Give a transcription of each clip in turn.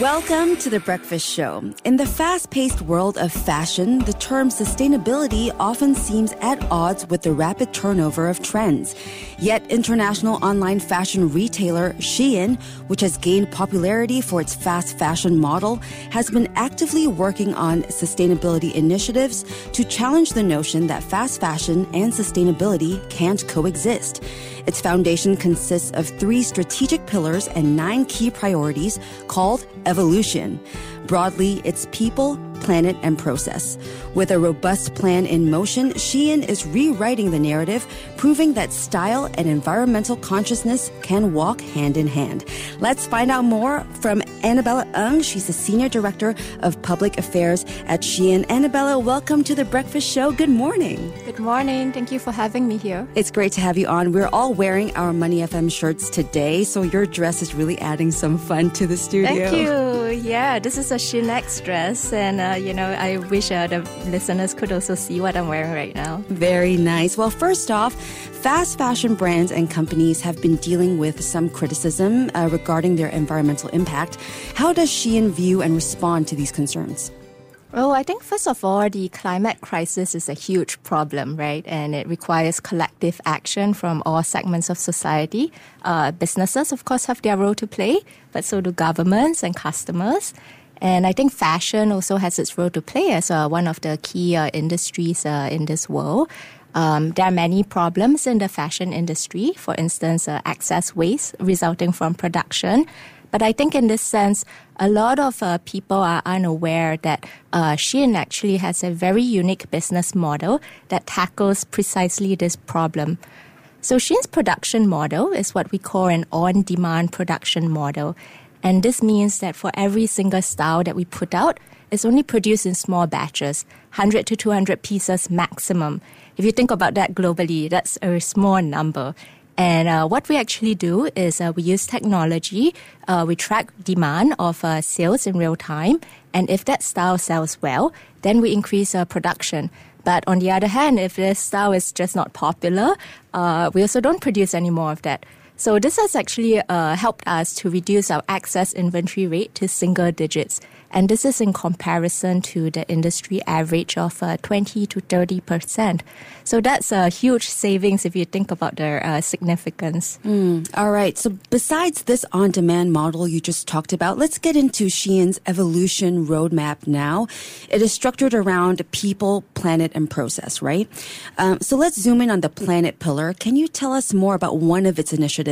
Welcome to the Breakfast Show. In the fast paced world of fashion, the term sustainability often seems at odds with the rapid turnover of trends. Yet, international online fashion retailer Shein, which has gained popularity for its fast fashion model, has been actively working on sustainability initiatives to challenge the notion that fast fashion and sustainability can't coexist. Its foundation consists of three strategic pillars and nine key priorities called evolution. Broadly, it's people, planet, and process. With a robust plan in motion, Shein is rewriting the narrative, proving that style and environmental consciousness can walk hand in hand. Let's find out more from Annabella Ng. She's the Senior Director of Public Affairs at Shein. Annabella, welcome to the Breakfast Show. Good morning. Good morning. Thank you for having me here. It's great to have you on. We're all wearing our Money FM shirts today, so your dress is really adding some fun to the studio. Thank you. Yeah, this is a Shein X dress, and uh, you know, I wish uh, the listeners could also see what I'm wearing right now. Very nice. Well, first off, fast fashion brands and companies have been dealing with some criticism uh, regarding their environmental impact. How does Shein view and respond to these concerns? Well, I think first of all, the climate crisis is a huge problem, right? And it requires collective action from all segments of society. Uh, businesses, of course, have their role to play, but so do governments and customers. And I think fashion also has its role to play as uh, one of the key uh, industries uh, in this world. Um, there are many problems in the fashion industry, for instance, uh, excess waste resulting from production. But I think in this sense, a lot of uh, people are unaware that uh, Shein actually has a very unique business model that tackles precisely this problem. So Shein's production model is what we call an on-demand production model. And this means that for every single style that we put out, it's only produced in small batches, 100 to 200 pieces maximum. If you think about that globally, that's a small number. And uh, what we actually do is uh, we use technology. Uh, we track demand of uh, sales in real time. And if that style sells well, then we increase uh, production. But on the other hand, if this style is just not popular, uh, we also don't produce any more of that. So this has actually uh, helped us to reduce our excess inventory rate to single digits. And this is in comparison to the industry average of uh, 20 to 30 percent. So that's a huge savings if you think about their uh, significance. Mm, all right. So besides this on-demand model you just talked about, let's get into Shein's evolution roadmap now. It is structured around people, planet, and process, right? Um, so let's zoom in on the planet pillar. Can you tell us more about one of its initiatives,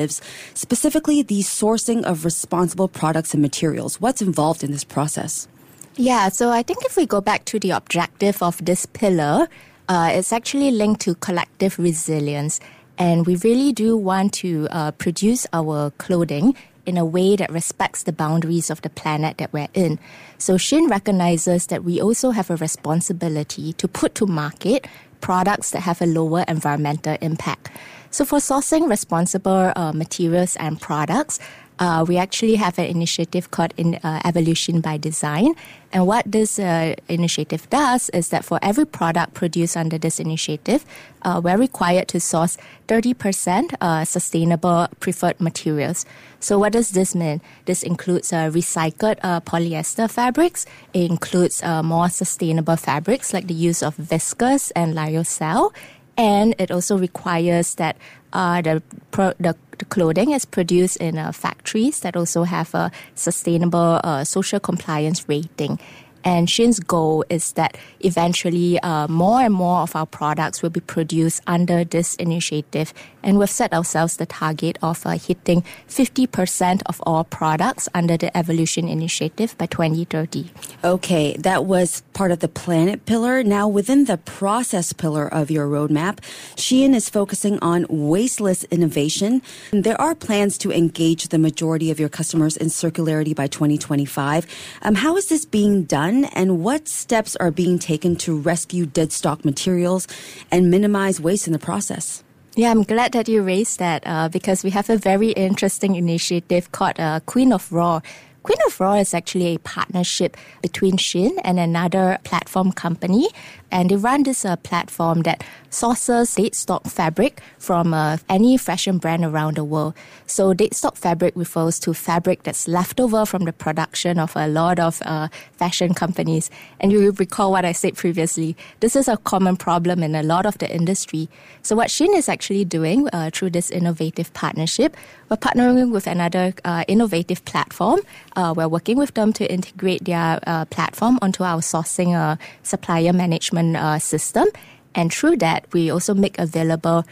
specifically the sourcing of responsible products and materials? What's involved in this process? Yeah, so I think if we go back to the objective of this pillar, uh, it's actually linked to collective resilience. And we really do want to uh, produce our clothing in a way that respects the boundaries of the planet that we're in. So Shein recognizes that we also have a responsibility to put to market products that have a lower environmental impact. So for sourcing responsible uh, materials and products, uh, we actually have an initiative called in, uh, Evolution by Design. And what this uh, initiative does is that for every product produced under this initiative, uh, we're required to source 30% uh, sustainable preferred materials. So what does this mean? This includes uh, recycled polyester fabrics. It includes more sustainable fabrics like the use of viscose and lyocell and it also requires that uh, the, pro- the, the clothing is produced in uh, factories that also have a sustainable uh, social compliance rating. And Shein's goal is that eventually uh, more and more of our products will be produced under this initiative. And we've set ourselves the target of uh, hitting 50% of all products under the Evolution Initiative by 2030. Okay, that was part of the planet pillar. Now, within the process pillar of your roadmap, Shein is focusing on wasteless innovation. There are plans to engage the majority of your customers in circularity by 2025. Um, how is this being done, and what steps are being taken to rescue dead stock materials and minimize waste in the process? Yeah, I'm glad that you raised that uh, because we have a very interesting initiative called uh, Queen of Raw, Queen of Raw is actually a partnership between Shein and another platform company. And they run this uh, platform that sources dead stock fabric from uh, any fashion brand around the world. So, dead stock fabric refers to fabric that's left over from the production of a lot of uh, fashion companies. And you recall what I said previously. This is a common problem in a lot of the industry. So, what Shein is actually doing uh, through this innovative partnership, we're partnering with another uh, innovative platform. Uh, we're working with them to integrate their platform onto our sourcing supplier management uh, system. And through that, we also make available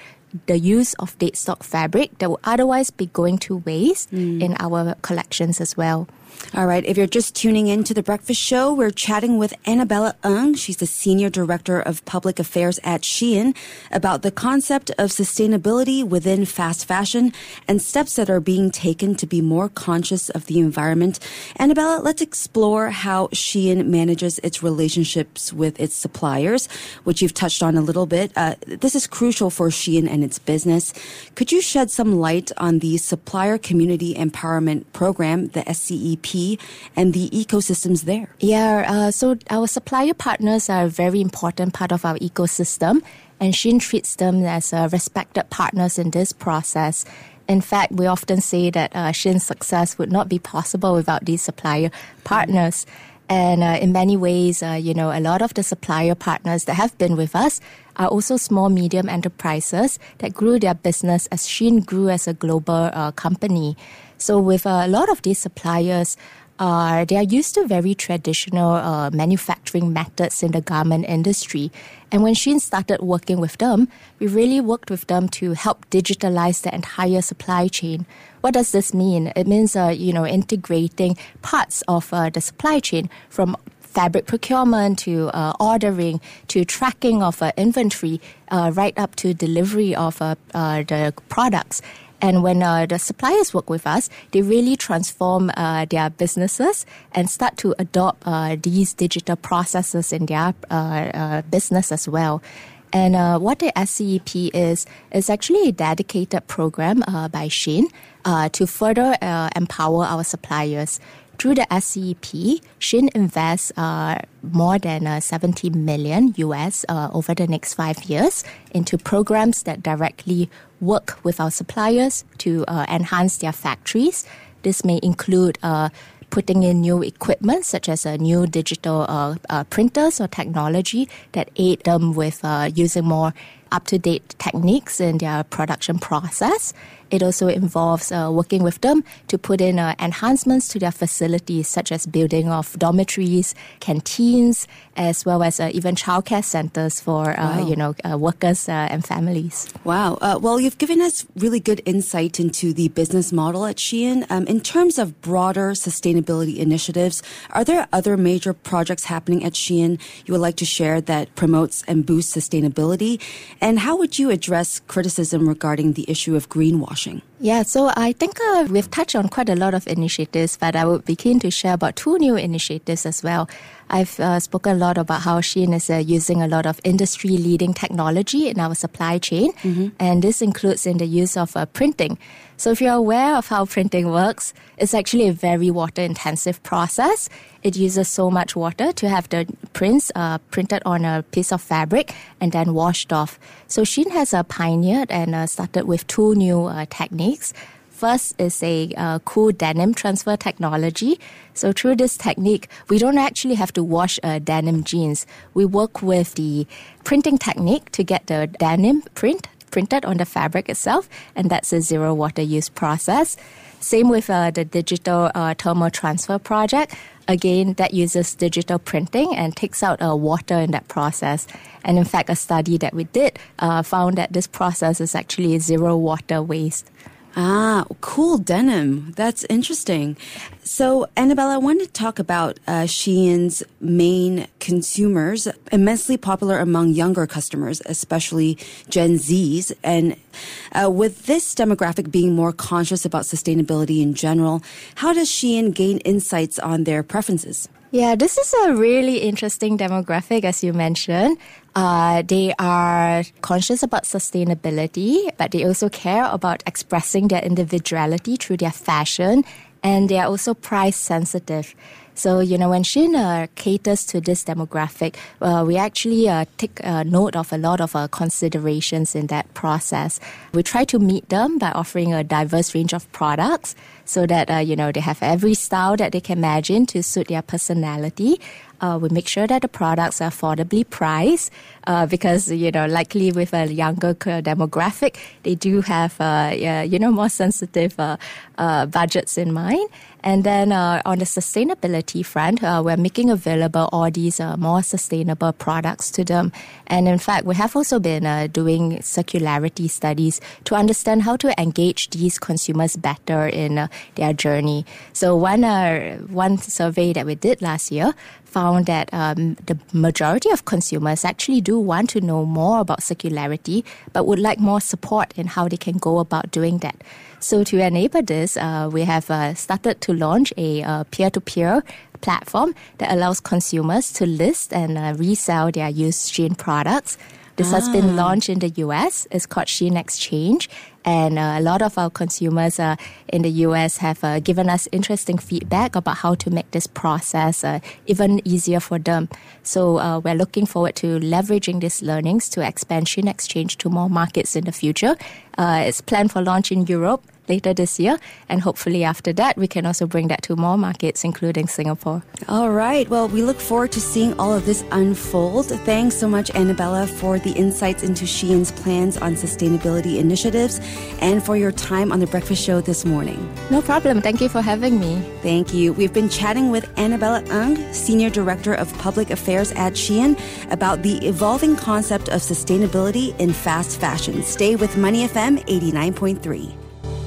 the use of dead stock fabric that would otherwise be going to waste mm. in our collections as well. All right. If you're just tuning in to the breakfast show, we're chatting with Annabella Ng. She's the senior director of public affairs at Shein about the concept of sustainability within fast fashion and steps that are being taken to be more conscious of the environment. Annabella, let's explore how Shein manages its relationships with its suppliers, which you've touched on a little bit. Uh, this is crucial for Shein and its business. Could you shed some light on the Supplier Community Empowerment Program, the SCEP? And the ecosystems there? Yeah, uh, so our supplier partners are a very important part of our ecosystem, and Shein treats them as uh, respected partners in this process. In fact, we often say that uh, Shein's success would not be possible without these supplier partners. And uh, in many ways, uh, you know, a lot of the supplier partners that have been with us are also small, medium enterprises that grew their business as Shein grew as a global uh, company. So with a lot of these suppliers, uh, they are used to very traditional uh, manufacturing methods in the garment industry. And when Shein started working with them, we really worked with them to help digitalize the entire supply chain. What does this mean? It means, uh, you know, integrating parts of uh, the supply chain from fabric procurement to uh, ordering to tracking of uh, inventory uh, right up to delivery of uh, uh, the products and when uh, the suppliers work with us, they really transform uh, their businesses and start to adopt uh, these digital processes in their uh, uh, business as well. And uh, what the SCEP is, is actually a dedicated program by Shein to further empower our suppliers. Through the SCEP, Shein invests uh, more than uh, 70 million US uh, over the next five years into programs that directly work with our suppliers to uh, enhance their factories. This may include uh, putting in new equipment such as a new digital uh, uh, printers or technology that aid them with uh, using more up-to-date techniques in their production process it also involves uh, working with them to put in uh, enhancements to their facilities, such as building of dormitories, canteens, as well as uh, even childcare centers for uh, wow. you know uh, workers uh, and families. Wow. well, you've given us really good insight into the business model at Shein. Um, in terms of broader sustainability initiatives, are there other major projects happening at Shein you would like to share that promotes and boosts sustainability? And how would you address criticism regarding the issue of greenwashing? Yeah, so I think uh, we've touched on quite a lot of initiatives, but I would be keen to share about two new initiatives as well. I've uh, spoken a lot about how Shein is uh, using a lot of industry leading technology in our supply chain, mm-hmm. and this includes in the use of uh, printing. So, if you're aware of how printing works, it's actually a very water intensive process. It uses so much water to have the prints uh, printed on a piece of fabric and then washed off. So, Shein has uh, pioneered and uh, started with two new uh, techniques. First is a uh, cool denim transfer technology. So through this technique, we don't actually have to wash uh, denim jeans. We work with the printing technique to get the denim print printed on the fabric itself, and that's a zero water use process. Same with uh, the digital uh, thermal transfer project. Again, that uses digital printing and takes out uh, water in that process. And in fact, a study that we did uh, found that this process is actually zero water waste. Ah, cool denim. That's interesting. So, Annabella, I want to talk about uh, Shein's main consumers, immensely popular among younger customers, especially Gen Zs. And uh, with this demographic being more conscious about sustainability in general, how does Shein gain insights on their preferences? Yeah, this is a really interesting demographic, as you mentioned. Uh, they are conscious about sustainability, but they also care about expressing their individuality through their fashion and they are also price sensitive. So, you know, when Shein uh, caters to this demographic, uh, we actually uh, take note of a lot of uh, considerations in that process. We try to meet them by offering a diverse range of products so that, uh, you know, they have every style that they can imagine to suit their personality. Uh, we make sure that the products are affordably priced uh, because you know likely with a younger demographic they do have uh, you know more sensitive uh, uh, budgets in mind and then uh, on the sustainability front, uh, we're making available all these uh, more sustainable products to them. And in fact, we have also been uh, doing circularity studies to understand how to engage these consumers better in uh, their journey. So one uh, one survey that we did last year found that um, the majority of consumers actually do want to know more about circularity, but would like more support in how they can go about doing that. So to enable this, uh, we have uh, started to launch a uh, peer-to-peer platform that allows consumers to list and uh, resell their used Shein products. This ah. has been ah. launched in the US. It's called Shein Exchange. And uh, a lot of our consumers uh, in the US have uh, given us interesting feedback about how to make this process uh, even easier for them. So uh, we're looking forward to leveraging these learnings to expand Shein Exchange to more markets in the future. Uh, it's planned for launch in Europe later this year. And hopefully after that, we can also bring that to more markets, including Singapore. All right. Well, we look forward to seeing all of this unfold. Thanks so much, Annabella, for the insights into Shein's plans on sustainability initiatives and for your time on the breakfast show this morning. No problem. Thank you for having me. Thank you. We've been chatting with Annabella Ng, Senior Director of Public Affairs at Shein, about the evolving concept of sustainability in fast fashion. Stay with Money FM 89.3.